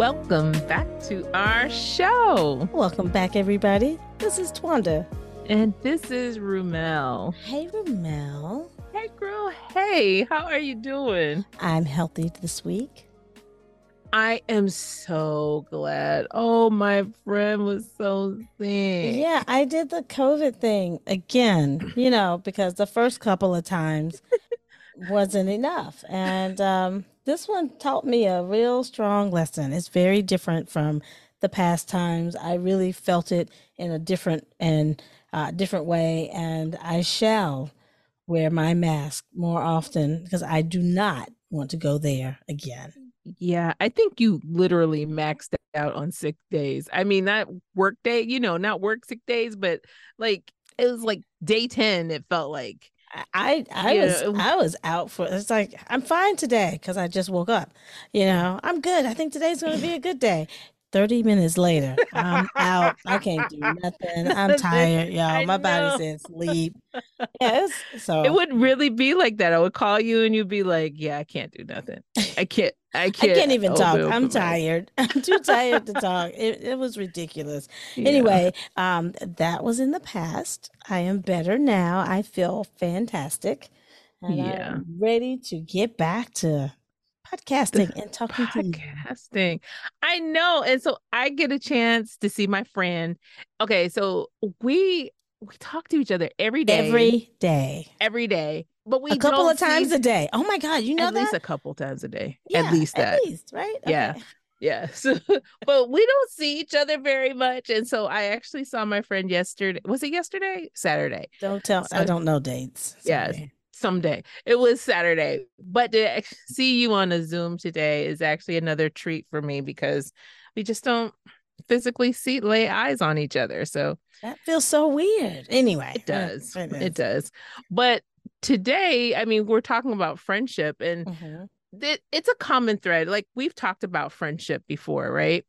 welcome back to our show. Welcome back, everybody. This is Twanda. And this is Rumel. Hey, Rumel. Hey, girl. Hey, how are you doing? I'm healthy this week. I am so glad. Oh, my friend was so sick. Yeah, I did the COVID thing again, you know, because the first couple of times wasn't enough. And um, this one taught me a real strong lesson. It's very different from the past times. I really felt it in a different and uh, different way, and I shall wear my mask more often because I do not want to go there again. Yeah, I think you literally maxed out on sick days. I mean, not work day, you know, not work sick days, but like it was like day 10, it felt like. I I yeah. was I was out for it's like I'm fine today because I just woke up. You know, I'm good. I think today's gonna be a good day. 30 minutes later, I'm out. I can't do nothing. I'm tired, y'all. My body's in sleep. Yes. So it would really be like that. I would call you and you'd be like, Yeah, I can't do nothing. I can't I can't I can't even talk. I'm tired. I'm too tired to talk. It, it was ridiculous. Yeah. Anyway, um, that was in the past. I am better now. I feel fantastic. And yeah. I'm ready to get back to podcasting and talking to podcasting. I know. And so I get a chance to see my friend. Okay, so we we talk to each other every day. Every day. Every day. But we a couple of times see... a day. Oh my god, you know at that? least a couple times a day. Yeah, at least that. At least, right? Okay. Yeah. Yeah. So, but we don't see each other very much. And so I actually saw my friend yesterday. Was it yesterday? Saturday. Don't tell. So, I don't know dates. Yes. Yeah, someday. It was Saturday, but to see you on a Zoom today is actually another treat for me because we just don't physically see lay eyes on each other. So that feels so weird. Anyway, it does. It, it does. But today, I mean, we're talking about friendship and mm-hmm. it, it's a common thread. Like we've talked about friendship before, right?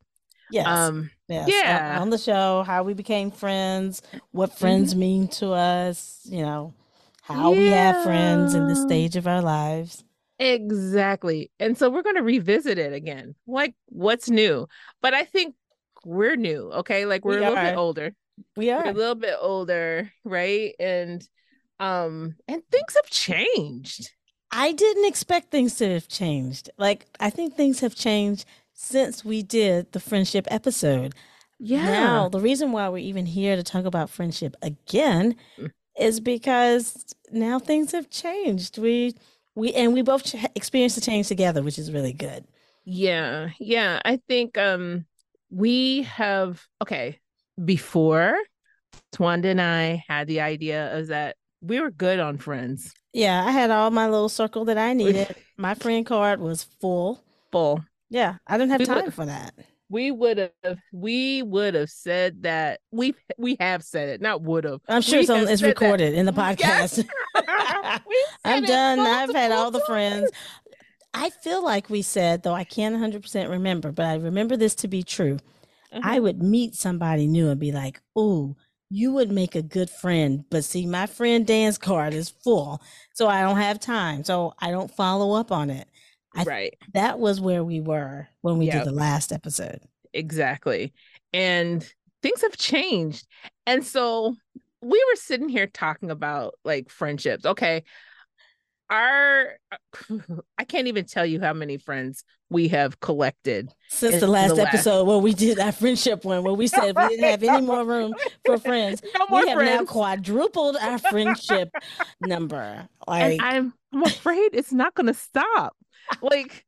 Yes. Um, yes. Yeah. On the show, how we became friends, what friends mm-hmm. mean to us, you know, how yeah. we have friends in this stage of our lives. Exactly. And so we're going to revisit it again. Like, what's new? But I think we're new. Okay. Like, we're we a little bit older. We are we're a little bit older. Right. And, um, and things have changed. I didn't expect things to have changed. Like, I think things have changed since we did the friendship episode. Yeah. Now, the reason why we're even here to talk about friendship again mm is because now things have changed. We we and we both ch- experienced the change together, which is really good. Yeah, yeah. I think um we have okay before Twanda and I had the idea of that we were good on friends. Yeah, I had all my little circle that I needed. my friend card was full. Full. Yeah, I didn't have we time for that we would have we would have said that we we have said it not would have i'm sure some it's recorded that. in the podcast yes. i'm done i've had all the friends i feel like we said though i can't 100% remember but i remember this to be true uh-huh. i would meet somebody new and be like oh you would make a good friend but see my friend dan's card is full so i don't have time so i don't follow up on it I, right. That was where we were when we yep. did the last episode. Exactly. And things have changed. And so we were sitting here talking about like friendships. Okay. Our I can't even tell you how many friends we have collected since the last, the last episode where we did our friendship one where we said we didn't have any more room for friends. No we have friends. now quadrupled our friendship number. Like and I'm I'm afraid it's not gonna stop like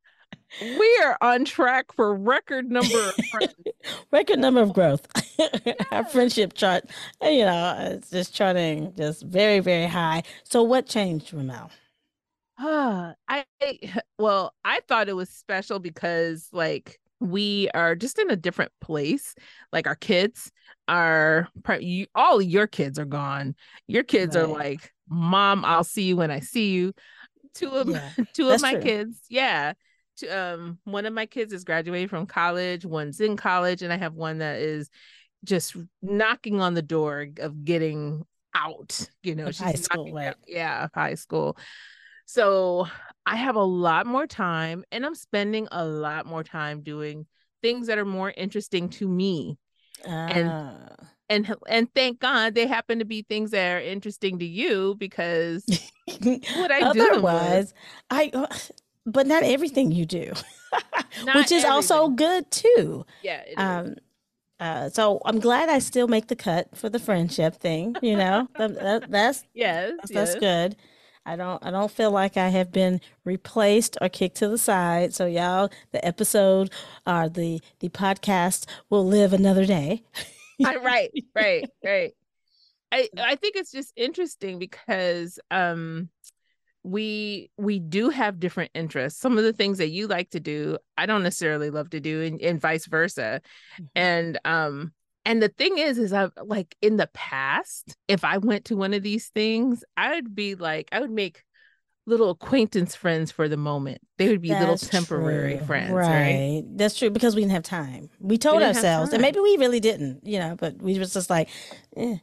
we are on track for record number of friends. record number of growth. Our friendship chart, you know, it's just charting just very, very high. So what changed, Ramel? Uh, I well, I thought it was special because like we are just in a different place. Like our kids are you, all your kids are gone. Your kids right. are like, "Mom, I'll see you when I see you." two of yeah, two of my true. kids. Yeah. To, um, one of my kids is graduating from college, one's in college, and I have one that is just knocking on the door of getting out, you know, she's high school, right? yeah, high school. So I have a lot more time and I'm spending a lot more time doing things that are more interesting to me. And Ah. and and thank God they happen to be things that are interesting to you because what I do. Otherwise, I. uh, But not everything you do, which is also good too. yeah. Um, uh, so I'm glad I still make the cut for the friendship thing. You know, That- that- that's yes, that's, that's yes. good. I don't I don't feel like I have been replaced or kicked to the side. So y'all, the episode or the the podcast will live another day. Right, right, right. I I think it's just interesting because um we we do have different interests. Some of the things that you like to do, I don't necessarily love to do, and, and vice versa. And um and the thing is, is I like in the past, if I went to one of these things, I would be like, I would make little acquaintance friends for the moment. They would be little temporary true. friends, right? That's true because we didn't have time. We told didn't ourselves, and maybe we really didn't, you know, but we was just like, eh.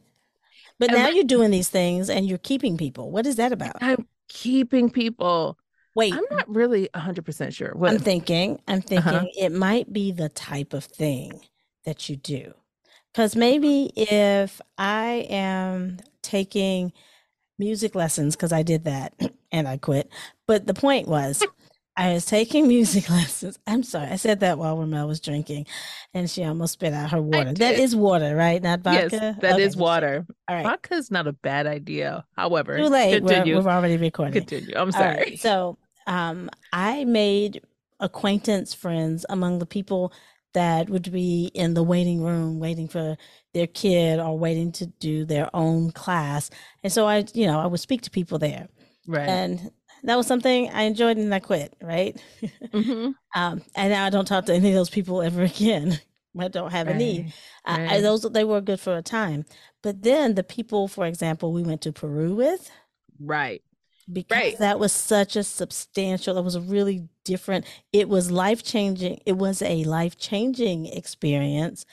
But And now you're doing these things and you're keeping people. What is that about? I'm keeping people. Wait, I'm not really 100% sure. What I'm thinking, I'm thinking Uh-huh. it might be the type of thing that you do. Because maybe if I am taking music lessons, because I did that and I quit. But the point was, I was taking music lessons. I'm sorry, I said that while Ramel was drinking and she almost spit out her water. That is water, right? Not vodka? Yes, that is Okay. water. All right. Vodka is not a bad idea. However, Too late. We're, we've already recorded. continue. I'm sorry. right, So, um, I made acquaintance friends among the people that would be in the waiting room waiting for their kid or waiting to do their own class. And so I, you know, I would speak to people there. right. And that was something I enjoyed and I quit, right? Mhm. um, and now I don't talk to any of those people ever again. I don't have a need. Right, I, I, those they were good for a time. But then the people, for example, we went to Peru with, Right. Because Right. that was such a substantial it was a really different it was life changing it was a life changing experience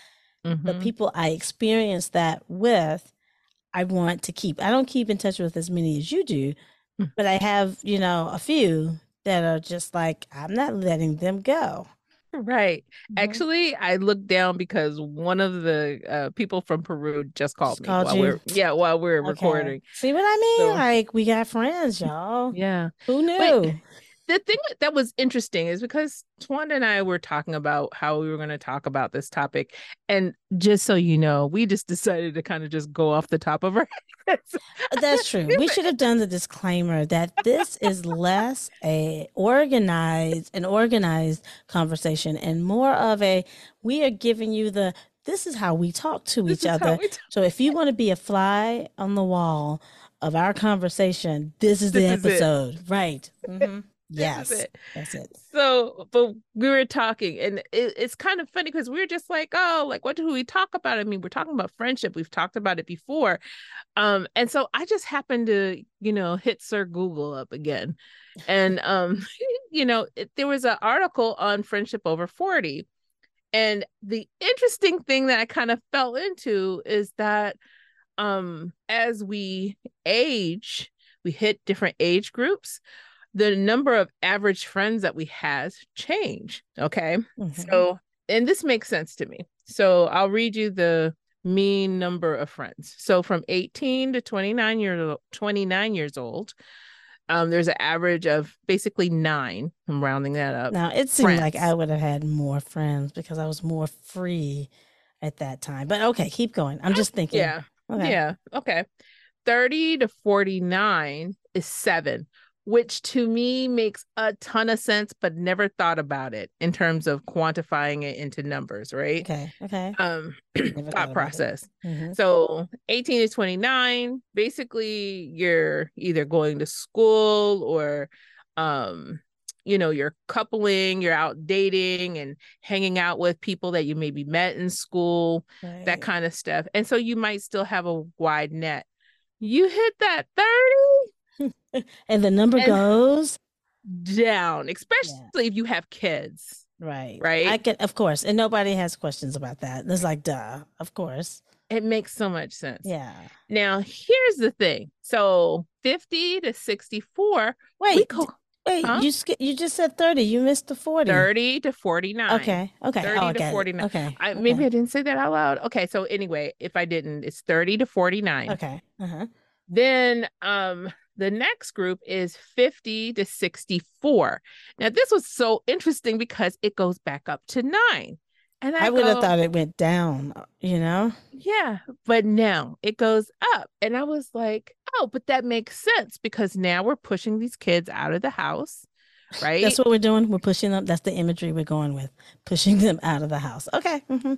the Mhm. people i experienced that with i want to keep i don't keep in touch with as many as you do Mm. but i have you know a few that are just like i'm not letting them go Right. Mhm. Actually, I looked down because one of the uh, people from Peru just called Just me called while you? we're yeah while we're Okay. recording. see what i mean So- like we got friends y'all Yeah. who knew the thing that was interesting is because Twanda and I were talking about how we were going to talk about this topic, and just so you know, we just decided to kind of just go off the top of our heads. That's true. We should have done the disclaimer that this is less a organized an organized conversation and more of a we are giving you the this is how we talk to This each other. So if you want to be a fly on the wall of our conversation, this is the This is it. episode. Right. Mhm. Yes. it. That's it. So, but we were talking, and it, it's kind of funny because we were just like, oh, like what do we talk about? I mean, we're talking about friendship. We've talked about it before, um, and so I just happened to, you know, hit Sir Google up again, and um, you know, it, there was an article on friendship over forty, and the interesting thing that I kind of fell into is that, um, as we age, we hit different age groups the number of average friends that we has change. Okay. Mhm. So, and this makes sense to me. So I'll read you the mean number of friends. So from 18 to 29 years 29 years old, um, there's an average of basically nine. I'm rounding that up. Now it seemed like. I would have had more friends because I was more free at that time. But okay, keep going. I'm just thinking. Yeah. Okay. Yeah. Okay. 30 to 49 is seven, which to me makes a ton of sense, but never thought about it in terms of quantifying it into numbers, right? Okay. Okay. Um thought about thought it. process. Mhm. So 18 to 29, basically you're either going to school or um you know, you're coupling, you're out dating and hanging out with people that you maybe met in school that kind of stuff. And so you might still have a wide net. You hit that 30 and the number and- goes down, especially if you have kids, right. right? I can, of course, and nobody has questions about that. It's like, duh, of course. it makes so much sense. Yeah. Now, here's the thing. So 50 to 64, Wait, co- Wait, Huh? you sk- you just said 30. You missed the 40. 30 to 49. Okay. Okay. 30 oh, to get it. 49. Okay. I, okay. maybe I didn't say that out loud. Okay, so anyway, if I didn't, it's 30 to 49. Okay. Uh-huh. Then um the next group is 50 to 64. Now this was so interesting because it goes back up to 9. And I, I would have thought it went down, you know? Yeah, but no, it goes up. And I was like, "Oh, but that makes sense because now we're pushing these kids out of the house." Right? That's what we're doing. We're pushing them. That's the imagery we're going with. Pushing them out of the house. Okay. hmm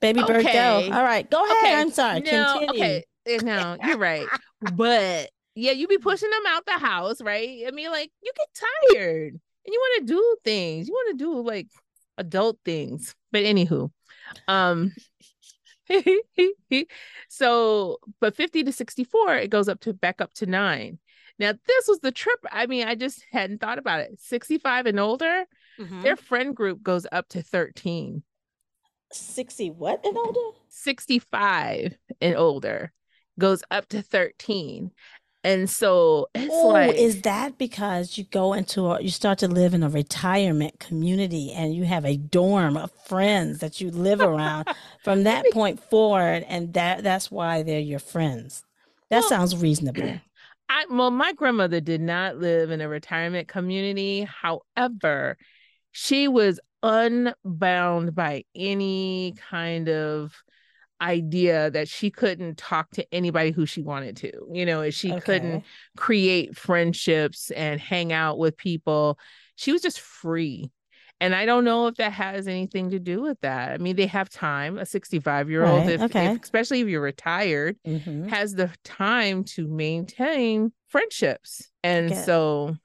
Baby bird, Okay. go. All right. Go ahead. Okay, I'm sorry. no, Continue. okay. No, you're right. But yeah, you be pushing them out the house, right? I mean, like you get tired and you want to do things. You want to do like adult things. But anywho, um so but 50 to 64, it goes up to back up to nine. Now, this was the trip. I mean, I just hadn't thought about it. 65 and older, Mhm. their friend group goes up to 13. 60 what and older? 65 and older goes up to 13. And so it's Oh, like is that because you go into a, you start to live in a retirement community and you have a dorm of friends that you live around from that point forward, and that that's why they're your friends. That Well- sounds reasonable. I well, my grandmother did not live in a retirement community. However, she was unbound by any kind of idea that she couldn't talk to anybody who she wanted to. You know, she couldn't create friendships and hang out with people. She was just free. And I don't know if that has anything to do with that. I mean, they have time. A 65 year old, Right, if, okay. if especially if you're retired, Mhm. has the time to maintain friendships. And it. so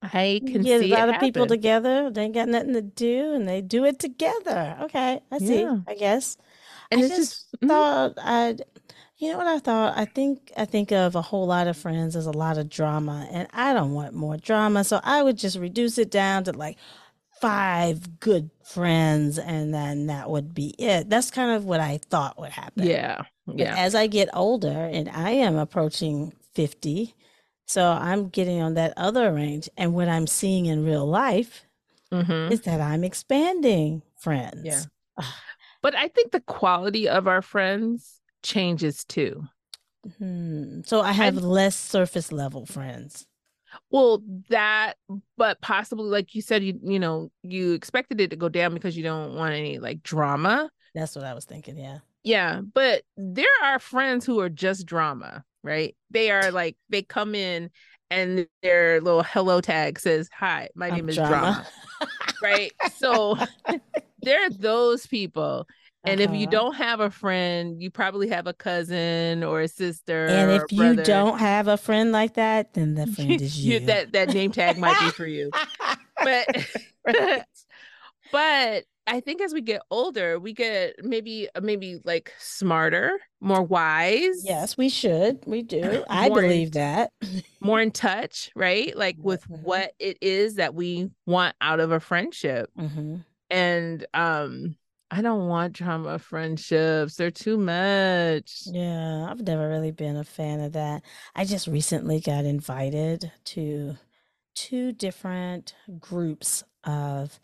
I can get see a lot of people together. They ain't got nothing to do, and they do it together. Okay, I see. Yeah. I guess. And I it's just just mhm. thought I'd, you know what I thought? I think I think of a whole lot of friends as a lot of drama, and I don't want more drama. So I would just reduce it down to like five good friends, and then that would be it. That's kind of what I thought would happen. yeah. But Yeah. as I get older, and I am approaching 50, so I'm getting on that other range. And what I'm seeing in real life Mhm. is that I'm expanding friends. Yeah. But I think the quality of our friends changes too. Hmm. So I have less surface level friends. Well, that, but possibly, like you said, you you know, you expected it to go down because you don't want any like drama. That's what I was thinking. Yeah. Yeah, but there are friends who are just drama, right? They are like they come in and their little hello tag says, "Hi, my I'm name is drama,", right? So there are those people. And if you Uh-huh. don't have a friend, you probably have a cousin or a sister. and if you don't have a friend like that, then the friend is you. that that name tag might be for you. But Right. but I think as we get older, we get maybe maybe like smarter, more wise, yes, we should. We do. I More in- believe that. more in touch, right? Like with Mhm. what it is that we want out of a friendship. hmm And um I don't want drama friendships. They're too much. Yeah, I've never really been a fan of that. I just recently got invited to two different groups of,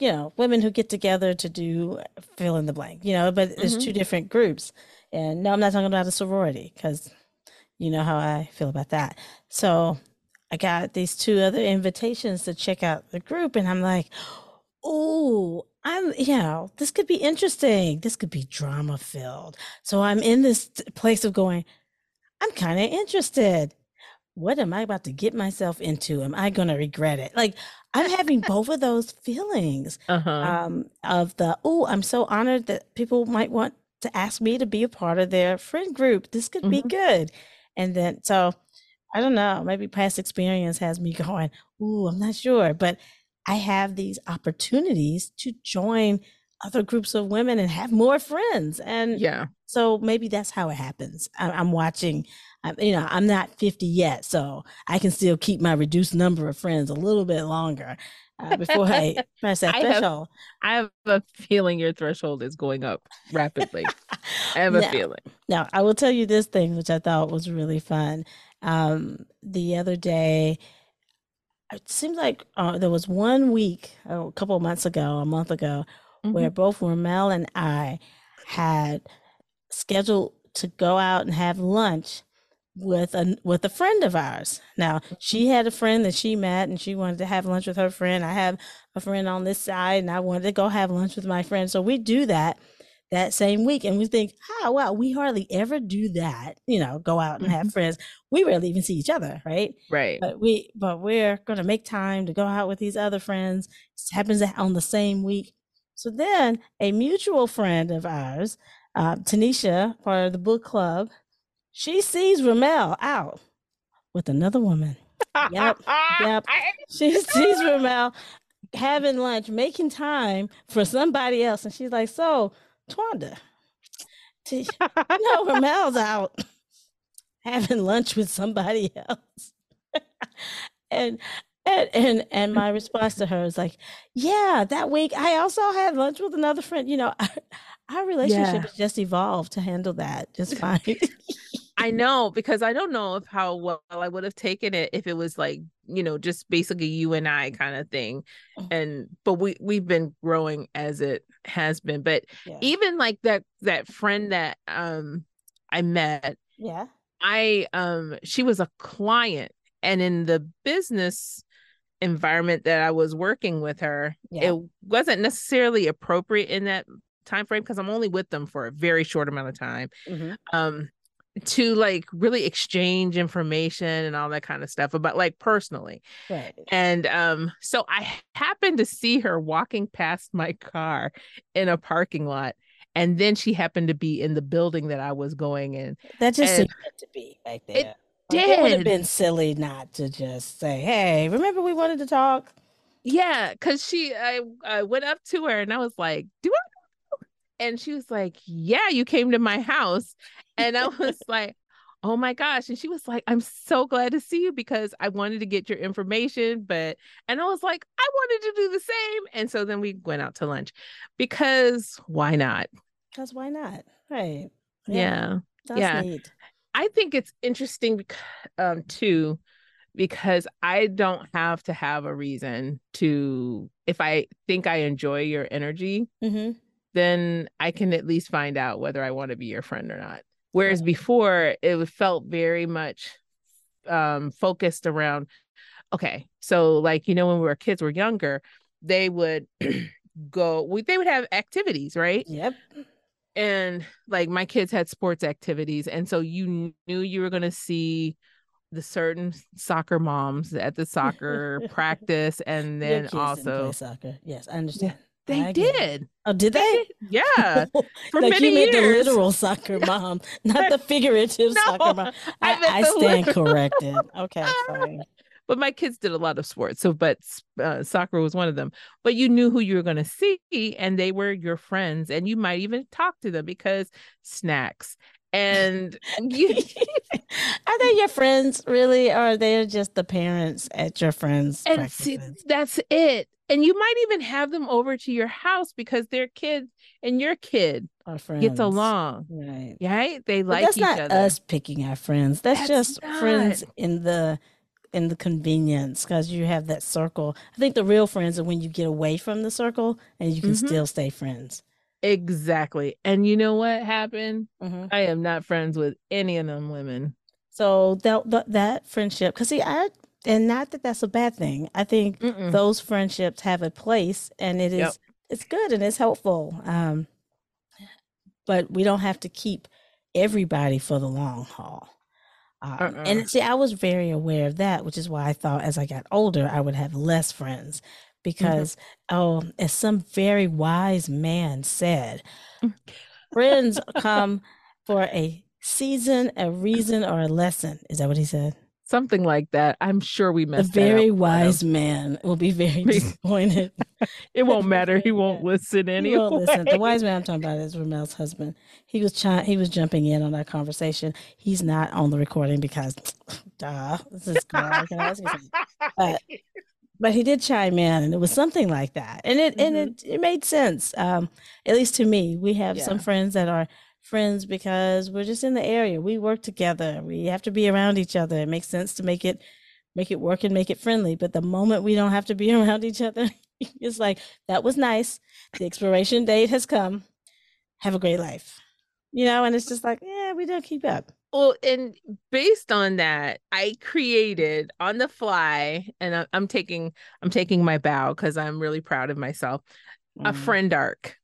you know, women who get together to do fill in the blank, you know, but it's Mhm. two different groups. And no, I'm not talking about a sorority because you know how I feel about that. So I got these two other invitations to check out the group, and I'm like, oh, I'm, you know, this could be interesting. This could be drama filled. So I'm in this place of going, I'm kind of interested. What am I about to get myself into? Am I going to regret it? Like, I'm having both of those feelings Uh-huh. um, of the, oh, I'm so honored that people might want to ask me to be a part of their friend group. This could be Mhm. good. And then, so I don't know, maybe past experience has me going, ooh, I'm not sure. But I have these opportunities to join other groups of women and have more friends. And yeah. so maybe that's how it happens. I- I'm watching, I'm, you know, I'm not 50 yet, so I can still keep my reduced number of friends a little bit longer uh, before I press that I have- threshold. I have a feeling your threshold is going up rapidly. I have a Now- feeling. Now, I will tell you this thing, which I thought was really fun. Um, the other day, it seems like uh, there was one week, oh, a couple of months ago, a month ago, Mm-hmm. where both Ramel and I had scheduled to go out and have lunch with a with a friend of ours. Now she had a friend that she met and she wanted to have lunch with her friend. I have a friend on this side and I wanted to go have lunch with my friend. So we do that that same week and we think, oh wow, we hardly ever do that, you know, go out and have Mhm. friends. We rarely even see each other, right? Right. But we but we're gonna make time to go out with these other friends. It happens on the same week. So then a mutual friend of ours, uh, Tanisha, part of the book club, she sees Ramel out with another woman. Yep, yep. She sees Ramel having lunch, making time for somebody else, and she's like, "So, Twanda, t- you know Ramel's out having lunch with somebody else," and. And, and and my response to her is like, yeah, that week I also had lunch with another friend. You know, our, our relationship Yeah. has just evolved to handle that just fine. I know because I don't know if how well I would have taken it if it was like, you know, just basically you and I kind of thing. Mhm. And but we we've been growing as it has been. But yeah. even like that that friend that um I met, yeah. I um she was a client and in the business environment that I was working with her, Yeah. it wasn't necessarily appropriate in that time frame because I'm only with them for a very short amount of time Mhm. um to like really exchange information and all that kind of stuff about like personally Right. and um so i happened to see her walking past my car in a parking lot and then she happened to be in the building that i was going in That just seemed to be right It there. Like, it would have been silly not to just say, "Hey, remember we wanted to talk." yeah because she I, I went up to her and i was like do i know you?" And she was like yeah you came to my house and i was like oh my gosh and she was like i'm so glad to see you because i wanted to get your information but and i was like i wanted to do the same and so then we went out to lunch because why not Because why not? Right. yeah, That's yeah. neat. i think it's interesting um too because i don't have to have a reason to if i think i enjoy your energy hmm then I can at least find out whether I want to be your friend or not. Whereas before it felt very much um focused around okay, so like you know when we were kids were younger, they would go we they would have activities, right? Yep. And like my kids had sports activities and so you knew you were going to see the certain soccer moms at the soccer practice and then also soccer. Yes, I understand. They I did. Oh, did They they? Yeah. For like many you meant the literal soccer mom, not the figurative No, soccer mom. I I, I stand literal. corrected. Okay, fine. but my kids did a lot of sports so but uh, soccer was one of them but you knew who you were going to see and they were your friends and you might even talk to them because snacks and you, Are they your friends really, or are they just the parents at your friends' and see, that's it and you might even have them over to your house because their kids and your kid gets along right? right they But like that's each not other us picking our friends. That's, That's just friends in the in the convenience because you have that circle. I think the real friends are when you get away from the circle and you can Mhm. still stay friends. exactly and you know what happened Mhm. i am not friends with any of them women So that that, that friendship, because see, I and not that that's a bad thing. I think Mm-mm. those friendships have a place, and it is Yep. it's good and it's helpful. Um, but we don't have to keep everybody for the long haul. Um, Uh-uh. And see, I was very aware of that, which is why I thought as I got older, I would have less friends. Because, oh, as some very wise man said, friends come for a season, a reason, or a lesson. Is that what he said? Something like that i'm sure we The that up very wise man will be very disappointed. it won't matter he won't listen He won't listen. The wise man I'm talking about is Ramel's husband. He was chi- he was jumping in on our conversation. He's not on the recording because, duh, this is girl. Can I ask you something? But- But he did chime in, and it was something like that, and it and it, it made sense. Um, at least to me, we have some friends that are friends because we're just in the area. We work together. We have to be around each other. It makes sense to make it make it work and make it friendly. But the moment we don't have to be around each other, it's like that was nice. The expiration date has come. Have a great life. You know, and it's just like, yeah, we don't keep up. Well, and based on that, I created on the fly, and I'm taking I'm taking my bow because I'm really proud of myself. A Mm. friend arc,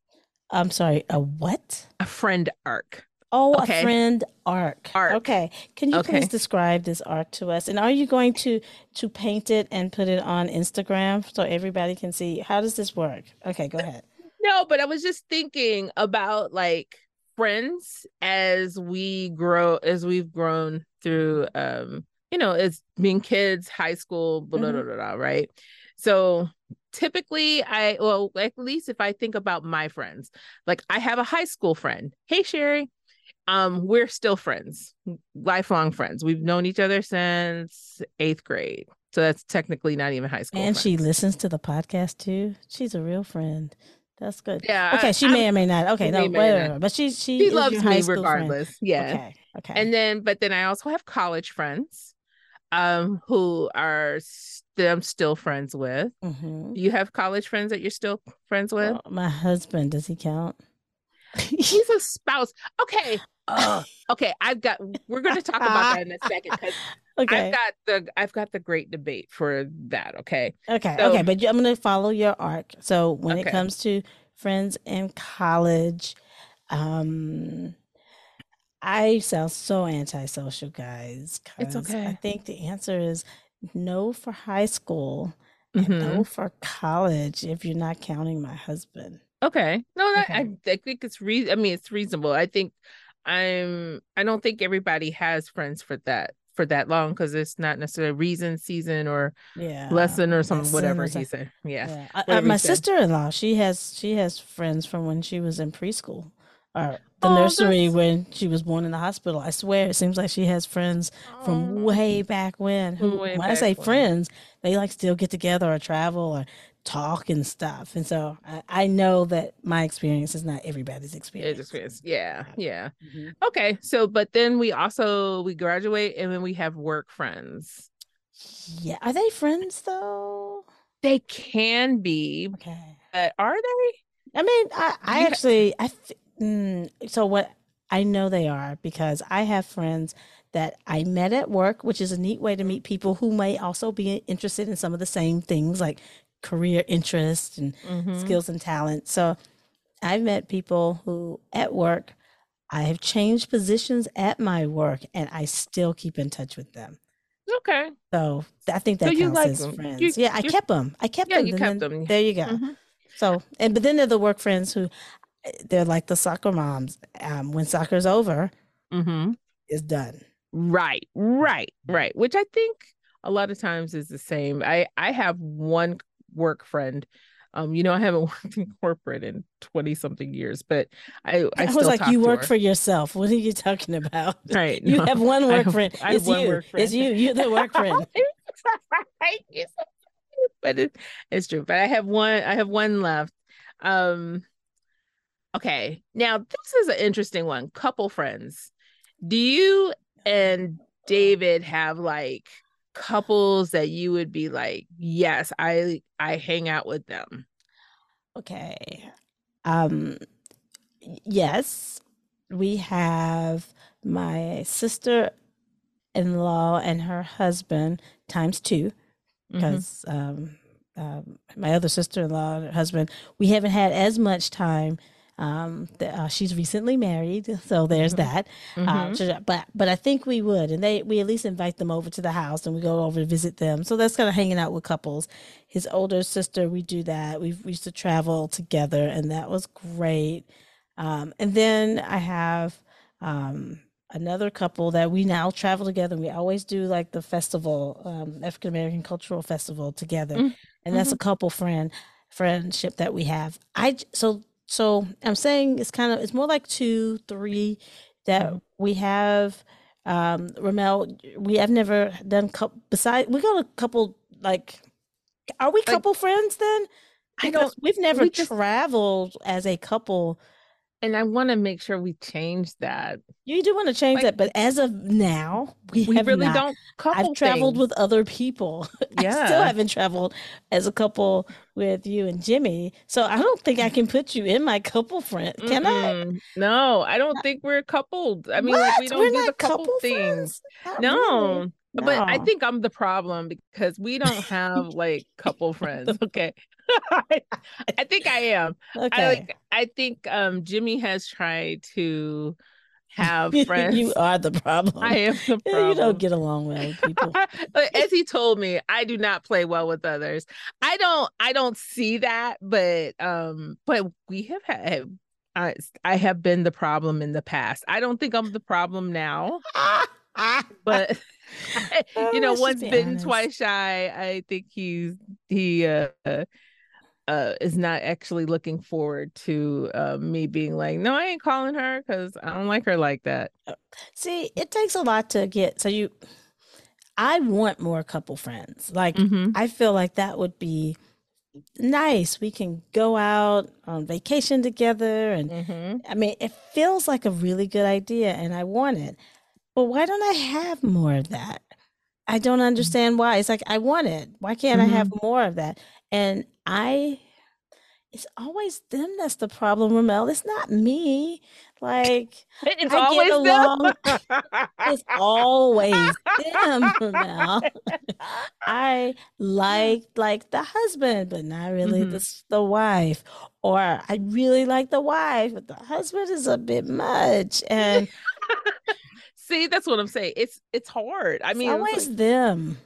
I'm sorry, a what? a friend arc. Oh, Okay. a friend arc. Arc. Okay. Can you Okay. please describe this arc to us? And are you going to to paint it and put it on Instagram so everybody can see? How does this work? Okay, go ahead. No, but I was just thinking about like friends as we grow, as we've grown through, um, you know, as being kids, high school, blah, Mhm. blah, blah, blah, right? So typically, I, well, at least if I think about my friends, like I have a high school friend. Hey, Sherry. Um, we're still friends, lifelong friends. We've known each other since eighth grade. So that's technically not even high school. And she listens to the podcast too. She's a real friend. That's good. yeah. Okay, she I'm- may or may not. Okay, no, whatever. But she she, she loves high me school friend. regardless. Yeah. Okay. Okay. And then, but then I also have college friends, um, who are st- I'm still friends with. Mhm. You have college friends that you're still friends with. Well, my husband, does he count? He's a spouse. Okay. Okay. I've got. We're going to talk about that in a second because Okay. I've got the I've got the great debate for that. Okay. Okay, So- okay, but I'm going to follow your arc. So when it comes to friends in college, um, I sound so antisocial, guys. It's 'cause I think the answer is no for high school and Mhm. no for college if you're not counting my husband. Okay. No, that, I, Okay. I think it's re. I mean, it's reasonable. I think I'm. I don't think everybody has friends for that for that long because it's not necessarily reason, season, or Yeah. lesson or something. lesson Whatever or he said. Yeah. Yeah. I- I- my said. sister-in-law, she has she has friends from when she was in preschool or the Oh, nursery that's- when she was born in the hospital. I swear it seems like she has friends from Oh. way back when. Who Way when I say when. friends, they like still get together or travel or talk and stuff. And so I, I know that my experience is not everybody's experience. experience. Yeah. Yeah. Mhm. Okay. So, but then we also we graduate and then we have work friends. Yeah. Are they friends though? They can be, Okay. but are they? I mean, I, I You ha- actually, I, f- mm, so what I know they are because I have friends that I met at work, which is a neat way to meet people who may also be interested in some of the same things like career interests and Mhm. skills and talent. So I've met people who at work, I have changed positions at my work and I still keep in touch with them. Okay. So I think So that you counts like as them. friends. You- yeah, I kept them. I kept Yeah, them. you kept them. There you go. Mhm. So, and but then there are the work friends who they're like the soccer moms. Um, when soccer's over, Mm-hmm. it's done. Right, right, right. Which I think a lot of times is the same. I I have one work friend. Um, you know, I haven't worked in corporate in twenty something years, but I I, I, was like, you work her. for yourself. What are you talking about? right. You no. have one work have- friend. I have It's one you. work It's you. You're the work friend. Right, you're so cute, but it, it's true. But I have one. I have one left. Um. Okay. Now this is an interesting one. Couple friends. Do you and David have like couples that you would be like, yes, I I hang out with them. Okay. Um yes, we have my sister-in-law and her husband times two Mhm. because um, um, my other sister-in-law and her husband, we haven't had as much time. Um, th- uh, she's recently married, so there's Mhm. that. Mhm. Uh, so- but but I think we would, and they we at least invite them over to the house, and we go over to visit them. So that's kind of hanging out with couples. His older sister, we do that. We've, we used to travel together, and that was great. Um, and then I have um, another couple that we now travel together. And we always do like the festival, um, African American Cultural Festival together, Mm, and that's a couple friend friendship that we have. I so so I'm saying it's kind of it's more like two, three that Mhm. we have. Um, Ramel, we have never done couple. Besides, we got a couple like. Are we couple friends then? I don't. We've never we just- traveled as a couple and I want to make sure we change that. You do want to change like, that, but as of now, we, we really not. don't. I've traveled things. with other people. Yeah. I still haven't traveled as a couple with you and Jimmy. So I don't think I can put you in my couple friend. Can Mm-mm. I? No, I don't think we're coupled. I mean, like, we don't we're do the couple, couple things. No. Really. No. But I think I'm the problem because we don't have like couple friends. Okay. I, think I am. Okay. I like I think um Jimmy has tried to have friends. you are the problem. I am the problem. You don't get along well with people. As he told me, I do not play well with others. I don't I don't see that, but um but we have had I, I have been the problem in the past. I don't think I'm the problem now. but you know, once bitten, honest. twice shy. I think he's he uh uh is not actually looking forward to uh me being like no i ain't calling her because i don't like her like that uh, see it takes a lot to get so you i want more couple friends like mm-hmm. i feel like that would be nice we can go out on vacation together and mm-hmm. i mean it feels like a really good idea and i want it but why don't i have more of that i don't mm. understand why it's like i want it why can't mm-hmm. i have mm-hmm. more of that and I it's always them that's the problem, Ramel. It's not me. Like it's I always along. it's always them, Ramel. I like like the husband, but not really mm-hmm. the the wife. Or I really like the wife, but the husband is a bit much. And see, that's what I'm saying. It's it's hard. I mean, always like, them.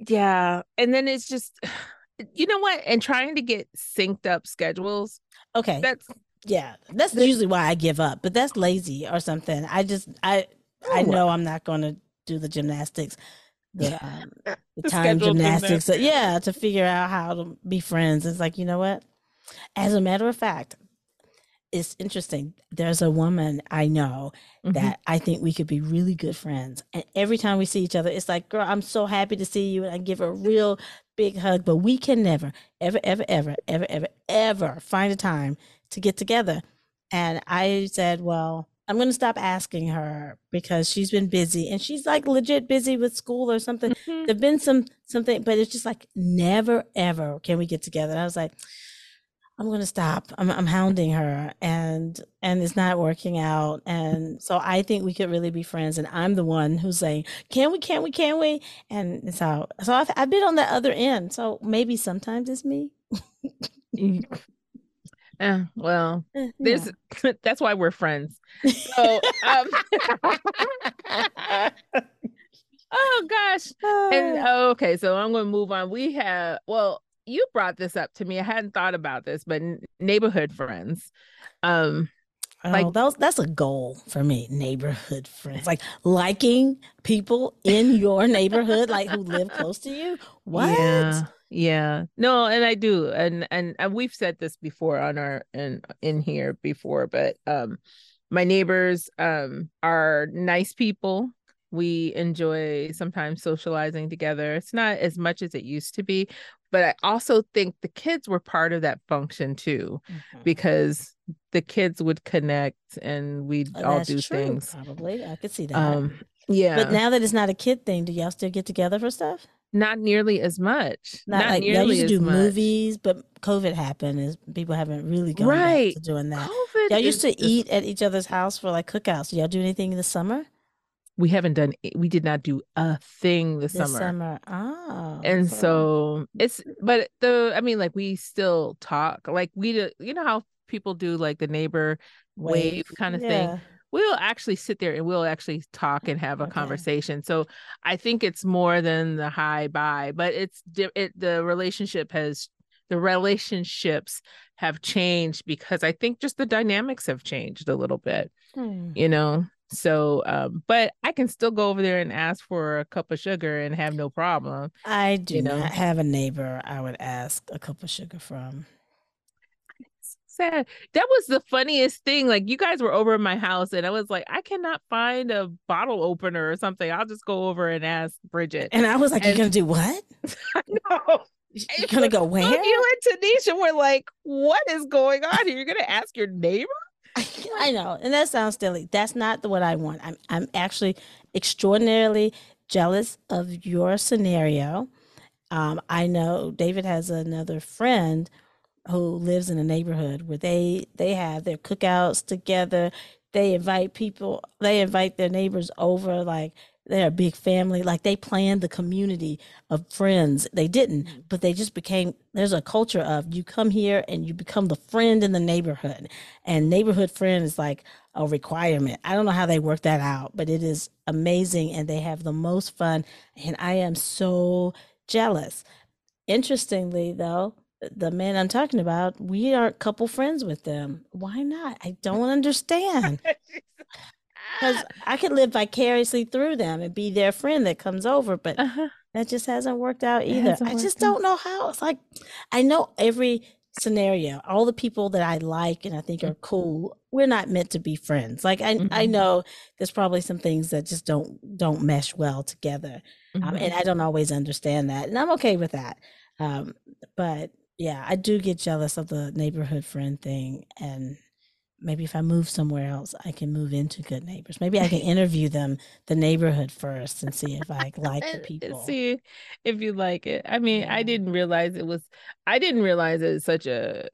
Yeah, and then it's just you know what? And trying to get synced up schedules. Okay. That's yeah. That's usually why I give up, but that's lazy or something. I just I I oh, know I'm not going to do the gymnastics, the, um, the time gymnastics. yeah, to figure out how to be friends. It's like you know what? As a matter of fact, it's interesting. There's a woman I know mm-hmm. that I think we could be really good friends. And every time we see each other, it's like, girl, I'm so happy to see you. And I give her a real big hug. But we can never, ever, ever, ever, ever, ever, ever find a time to get together. And I said, well, I'm going to stop asking her because she's been busy and she's like legit busy with school or something. Mm-hmm. There've been some something, but it's just like never ever can we get together. And I was like, I'm going to stop. I'm, I'm hounding her and, and it's not working out. And so I think we could really be friends. And I'm the one who's saying, can we, can we, can we? And so, so I've, I've been on the other end. So maybe sometimes it's me. Yeah, well, eh, there's yeah. that's why we're friends. So, um, oh gosh, and oh, okay, so I'm going to move on. We have well, you brought this up to me. I hadn't thought about this, but neighborhood friends. Um oh, like that was, that's a goal for me. Neighborhood friends, like liking people in your neighborhood, like who live close to you. What? Yeah, yeah. No, and I do, and and and we've said this before on our in in here before, but um, my neighbors um are nice people we enjoy sometimes socializing together. It's not as much as it used to be, but I also think the kids were part of that function too, mm-hmm. because the kids would connect and we'd oh, all do true, things. Probably, I could see that. Um, yeah, but now that it's not a kid thing, do y'all still get together for stuff? Not nearly as much. Not, not like y'all used to do much. movies, but COVID happened, and people haven't really gone right. back to doing that. COVID y'all used to just... eat at each other's house for like cookouts. Do y'all do anything in the summer? We haven't done eh, we did not do a thing this, this summer. summer. Oh. And so it's mm-hmm. but the I mean like we still talk. Like we you know how people do like the neighbor wave, wave kind of yeah. thing. We'll actually sit there and we'll actually talk and have a okay. conversation. So I think it's more than the high bye, but it's it the relationship has the relationships have changed because I think just the dynamics have changed a little bit. Hmm. You know, so, um, but I can still go over there and ask for a cup of sugar and have no problem. I do you know? not have a neighbor I would ask a cup of sugar from. Sad. That was the funniest thing. Like you guys were over at my house, and I was like, I cannot find a bottle opener or something. I'll just go over and ask Bridget. And I was like, and, You're gonna do what? no. You're gonna go where? You and Tanisha were like, What is going on here? You're gonna ask your neighbor? I know, and that sounds silly. That's not what I want. I'm I'm actually extraordinarily jealous of your scenario. Um, I know David has another friend who lives in a neighborhood where they they have their cookouts together. They invite people, they invite their neighbors over, like they're a big family. Like they planned the community of friends. They didn't, mm-hmm. but they just became there's a culture of you come here and you become the friend in the neighborhood. And neighborhood friend is like a requirement. I don't know how they work that out, but it is amazing and they have the most fun. And I am so jealous. Interestingly, though, the man I'm talking about, we are couple friends with them. Why not? I don't understand. Because I could live vicariously through them and be their friend that comes over, but uh-huh. that just hasn't worked out either. I just don't know how. It's like I know every scenario, all the people that I like and I think are mm-hmm. cool, we're not meant to be friends. Like I, mm-hmm. I know there's probably some things that just don't don't mesh well together, mm-hmm. um, and I don't always understand that, and I'm okay with that. Um, but yeah, I do get jealous of the neighborhood friend thing, and maybe if I move somewhere else, I can move into good neighbors. Maybe I can interview them, the neighborhood first, and see if I like the people. See if you like it. I mean. I didn't realize it was. I didn't realize it was such a,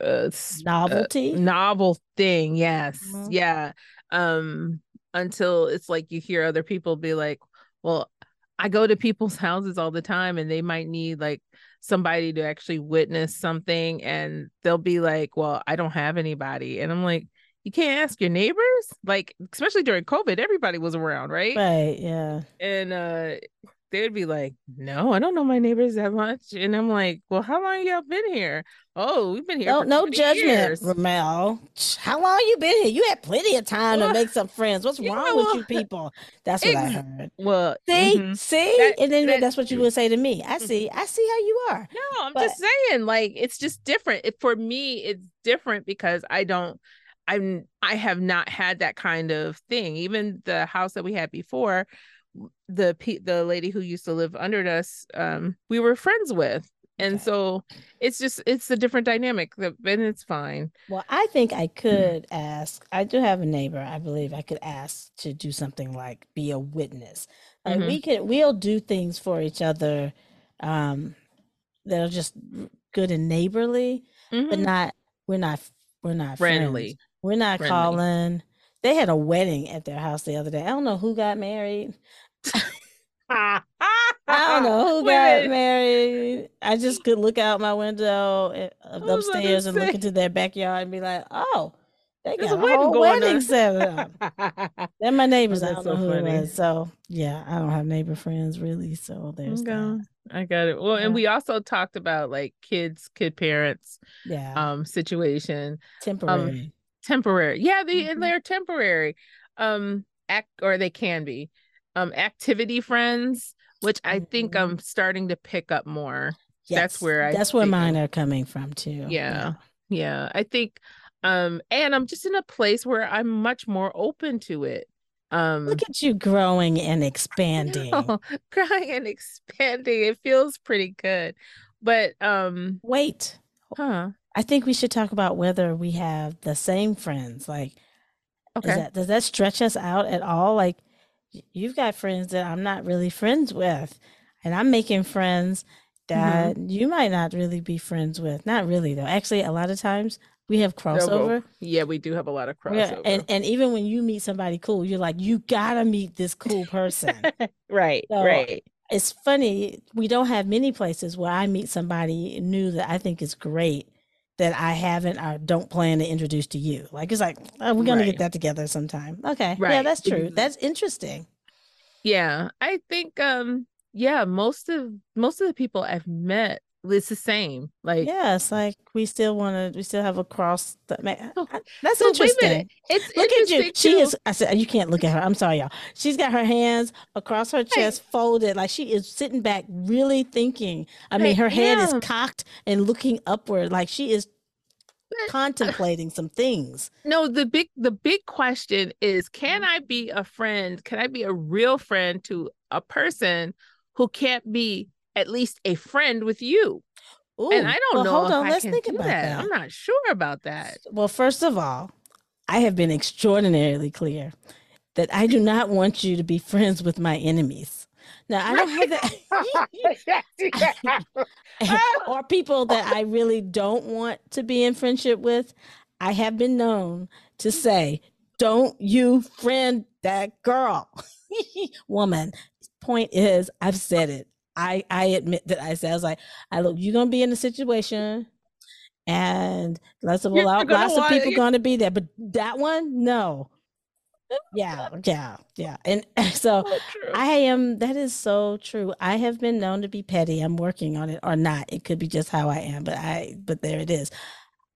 a novelty, a novel thing. Yes, mm-hmm. yeah. Um, until it's like you hear other people be like, "Well, I go to people's houses all the time, and they might need like." Somebody to actually witness something and they'll be like, Well, I don't have anybody. And I'm like, You can't ask your neighbors? Like, especially during COVID, everybody was around, right? Right. Yeah. And uh they would be like, No, I don't know my neighbors that much. And I'm like, Well, how long y'all been here? Oh, we've been here. No, no judgment, years. Ramel. How long you been here? You had plenty of time well, to make some friends. What's wrong well, with you people? That's what I heard. Well, see, mm-hmm. see, that, and then that, that's what you would say to me. I see, I see how you are. No, I'm but, just saying, like, it's just different. It, for me, it's different because I don't. I'm. I have not had that kind of thing. Even the house that we had before, the the lady who used to live under us, um, we were friends with and okay. so it's just it's a different dynamic and it's fine well i think i could ask i do have a neighbor i believe i could ask to do something like be a witness like mm-hmm. we can we'll do things for each other um that are just good and neighborly mm-hmm. but not we're not we're not friendly friends. we're not friendly. calling they had a wedding at their house the other day i don't know who got married I don't know who got married. I just could look out my window eh, upstairs and look into their backyard and be like, "Oh, they got a, a whole wedding set up." They're my neighbors. Oh, I don't know so who funny. it was. So yeah, I don't have neighbor friends really. So there's okay. that. I got it. Well, yeah. and we also talked about like kids, kid parents, yeah, um, situation, um, temporary, um, temporary. Yeah, they mm-hmm. and they're temporary, um, act or they can be um activity friends, which I think mm-hmm. I'm starting to pick up more. Yes, that's where I that's where mine are coming from too. Yeah, yeah. Yeah. I think um and I'm just in a place where I'm much more open to it. Um Look at you growing and expanding. Know, growing and expanding. It feels pretty good. But um wait. Huh. I think we should talk about whether we have the same friends. Like okay. That, does that stretch us out at all? Like you've got friends that I'm not really friends with, and I'm making friends that mm-hmm. you might not really be friends with. Not really though. Actually, a lot of times we have crossover. Yeah, we do have a lot of crossover. Yeah, and and even when you meet somebody cool, you're like, you gotta meet this cool person. right. So right. It's funny. We don't have many places where I meet somebody new that I think is great that I haven't or don't plan to introduce to you. Like it's like oh, we're gonna right. get that together sometime. Okay, right. yeah, that's true. That's interesting. Yeah, I think um yeah, most of most of the people I've met it's the same. Like yes, like we still want to. We still have a cross. That oh, that's so interesting. It's look at you. Too. She is. I said you can't look at her. I'm sorry, y'all. She's got her hands across her chest, hey. folded, like she is sitting back, really thinking. I mean, her head is cocked and looking upward, like she is contemplating some things. No, the big the big question is can mm-hmm. I be a friend? Can I be a real friend to a person who can't be at least a friend with you. Ooh, and I don't well, know. Hold on, let's think about that. that. I'm not sure about that. Well, first of all, I have been extraordinarily clear that I do not want you to be friends with my enemies. Now, I don't have that. or people that I really don't want to be in friendship with. I have been known to say, don't you friend that girl, woman. Point is, I've said it. I, I admit that I said, I was like, I look, you're going to be in a situation and lots of, lots of people going to be there. But that one, no, yeah, yeah, yeah. And so I am, that is so true. I have been known to be petty. I'm working on it or not. It could be just how I am, but I, but there it is.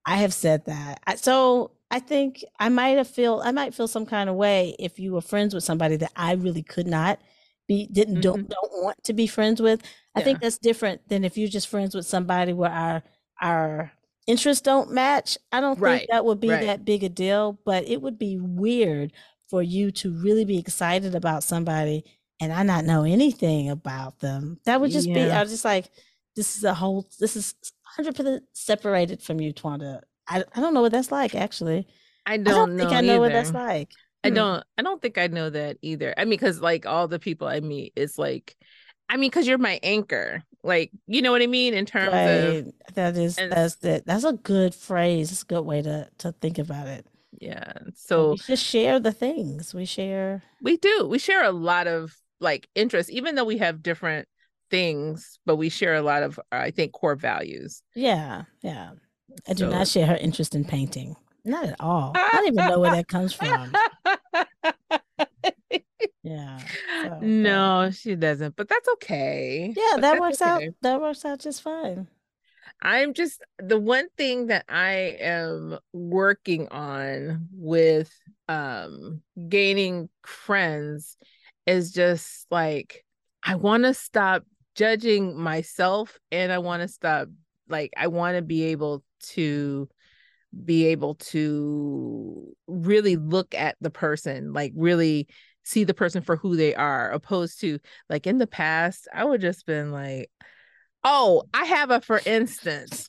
I have said that. So I think I might have feel, I might feel some kind of way if you were friends with somebody that I really could not be, didn't, mm-hmm. don't, don't want to be friends with. I yeah. think that's different than if you're just friends with somebody where our, our, interests don't match, I don't right. think that would be right. that big a deal, but it would be weird for you to really be excited about somebody and I not know anything about them. That would just yeah. be I was just like, this is a whole this is hundred percent separated from you, Twanda. I I don't know what that's like actually. I don't, I don't think I know either. what that's like. I hmm. don't I don't think I know that either. I mean, because like all the people I meet is like I mean, because you're my anchor. Like, you know what I mean? In terms right. of that is and, that's it. That's a good phrase. It's a good way to to think about it yeah so we just share the things we share we do we share a lot of like interests even though we have different things but we share a lot of i think core values. Yeah yeah. I do not share her interest in painting not at all. I don't even know where that comes from. Yeah so, no but... she doesn't but that's okay yeah that works okay. out that works out just fine I'm just the one thing that I am working on with um gaining friends is just like I want to stop judging myself and I want to stop like I want to be able to be able to really look at the person like really see the person for who they are opposed to like in the past I would just been like Oh, I have a for instance.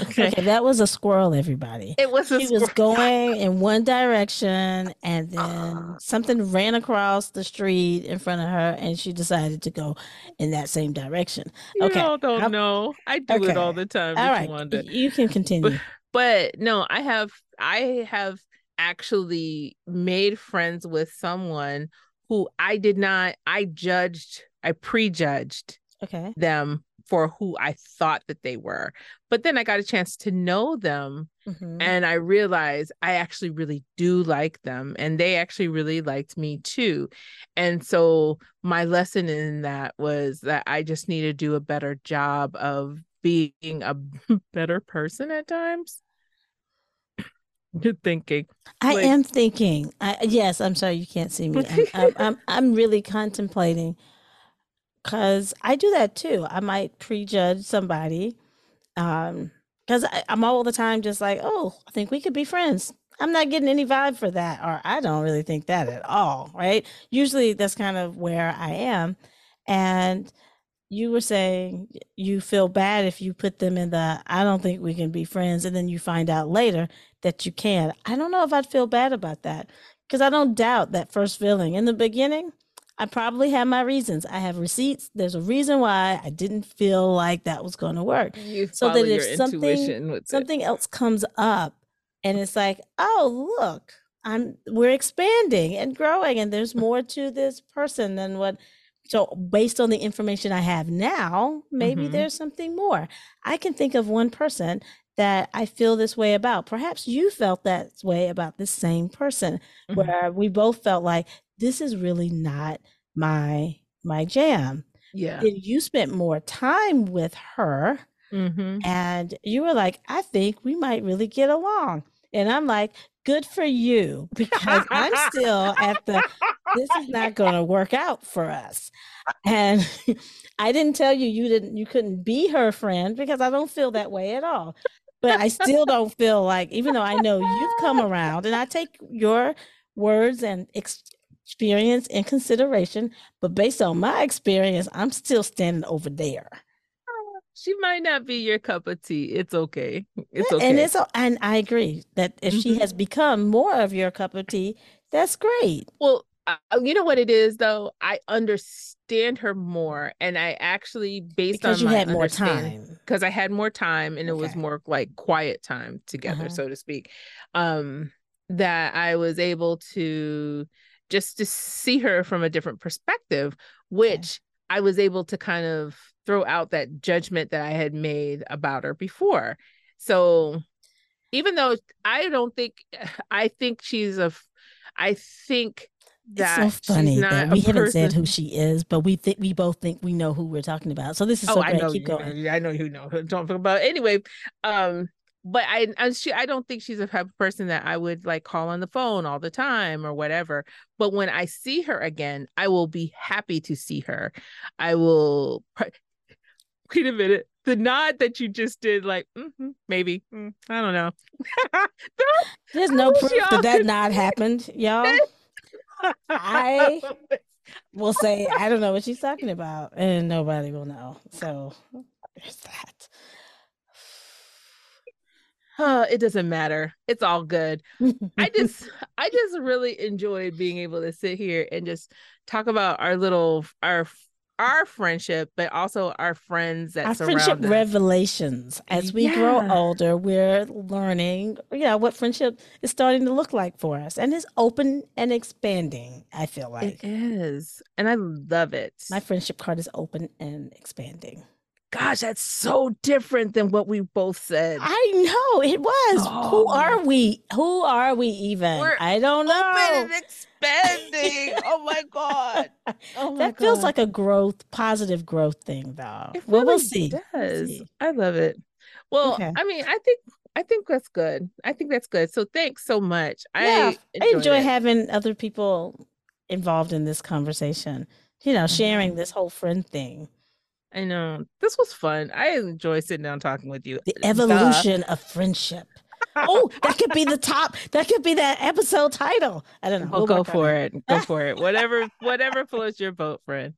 Okay. okay that was a squirrel, everybody. It was she was going in one direction and then ah. something ran across the street in front of her and she decided to go in that same direction. You okay. all don't I'm, know. I do okay. it all the time. All right. You can continue. But, but no, I have I have actually made friends with someone who I did not I judged, I prejudged okay them for who I thought that they were. But then I got a chance to know them mm-hmm. and I realized I actually really do like them and they actually really liked me too. And so my lesson in that was that I just need to do a better job of being a better person at times. Good thinking. I like, am thinking. I, yes, I'm sorry you can't see me. I'm, I'm, I'm, I'm really contemplating because I do that too. I might prejudge somebody um because I'm all the time just like, oh, I think we could be friends. I'm not getting any vibe for that, or I don't really think that at all, right? Usually that's kind of where I am. And you were saying you feel bad if you put them in the I don't think we can be friends, and then you find out later that you can. I don't know if I'd feel bad about that because I don't doubt that first feeling. In the beginning, I probably have my reasons. I have receipts. There's a reason why I didn't feel like that was going to work. You so that if something something else comes up and it's like, "Oh, look, I'm we're expanding and growing and there's more to this person than what so based on the information I have now, maybe mm-hmm. there's something more. I can think of one person that I feel this way about. Perhaps you felt that way about this same person, mm-hmm. where we both felt like this is really not my my jam. Yeah. Then you spent more time with her mm-hmm. and you were like, I think we might really get along. And I'm like, good for you because I'm still at the this is not going to work out for us. And I didn't tell you you didn't you couldn't be her friend because I don't feel that way at all. But I still don't feel like even though I know you've come around and I take your words and ex- experience and consideration, but based on my experience, I'm still standing over there. she might not be your cup of tea. It's okay. It's okay. And it's and I agree that if mm-hmm. she has become more of your cup of tea, that's great. Well, uh, you know what it is though. I understand her more, and I actually based because on you had more time because I had more time, and okay. it was more like quiet time together, uh-huh. so to speak. Um, that I was able to just to see her from a different perspective, which okay. I was able to kind of throw out that judgment that I had made about her before. So even though I don't think I think she's a I think that it's so funny that we haven't person. said who she is, but we think we both think we know who we're talking about. So this is oh, so great. I know Keep going. Know, I know you know who I'm talking about. Anyway, um, but I, I she I don't think she's a type of person that I would like call on the phone all the time or whatever. But when I see her again, I will be happy to see her. I will wait a minute. The nod that you just did, like mm-hmm, maybe mm, I don't know. There's no proof that that nod happened, y'all. I will say I don't know what she's talking about, and nobody will know. So there's that it doesn't matter. It's all good. I just I just really enjoyed being able to sit here and just talk about our little our our friendship, but also our friends that our friendship us. revelations. As we yeah. grow older, we're learning, you know, what friendship is starting to look like for us, and it's open and expanding. I feel like it is, and I love it. My friendship card is open and expanding gosh, that's so different than what we both said. I know it was. Oh. Who are we? Who are we even? We're I don't know. Open and expanding. oh my god. Oh my that god. feels like a growth, positive growth thing, though. It really we'll see. Does. We'll see. I love it. Well, okay. I mean, I think I think that's good. I think that's good. So thanks so much. Yeah, I, I enjoy it. having other people involved in this conversation. You know, sharing mm-hmm. this whole friend thing. I know. This was fun. I enjoy sitting down talking with you. The evolution Duh. of friendship. oh, that could be the top. That could be that episode title. I don't know. We'll, go for it. it. Go for it. Whatever, whatever floats your boat, friend.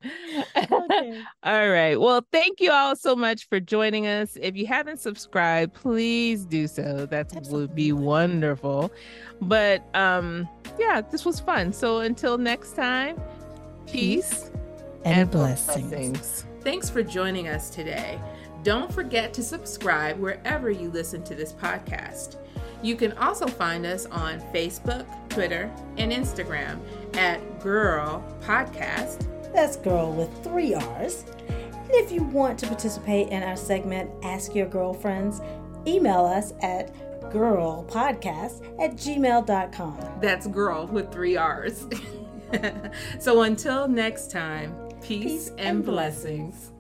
Okay. all right. Well, thank you all so much for joining us. If you haven't subscribed, please do so. That would be wonderful. But um, yeah, this was fun. So until next time, peace, peace and, and blessings. blessings. Thanks for joining us today. Don't forget to subscribe wherever you listen to this podcast. You can also find us on Facebook, Twitter, and Instagram at Girrrl Podcast. That's girl with three R's. And if you want to participate in our segment, Ask Your Girlfriends, email us at girrrlpodcast at gmail.com. That's girl with three R's. so until next time, Peace, Peace and, and blessings. blessings.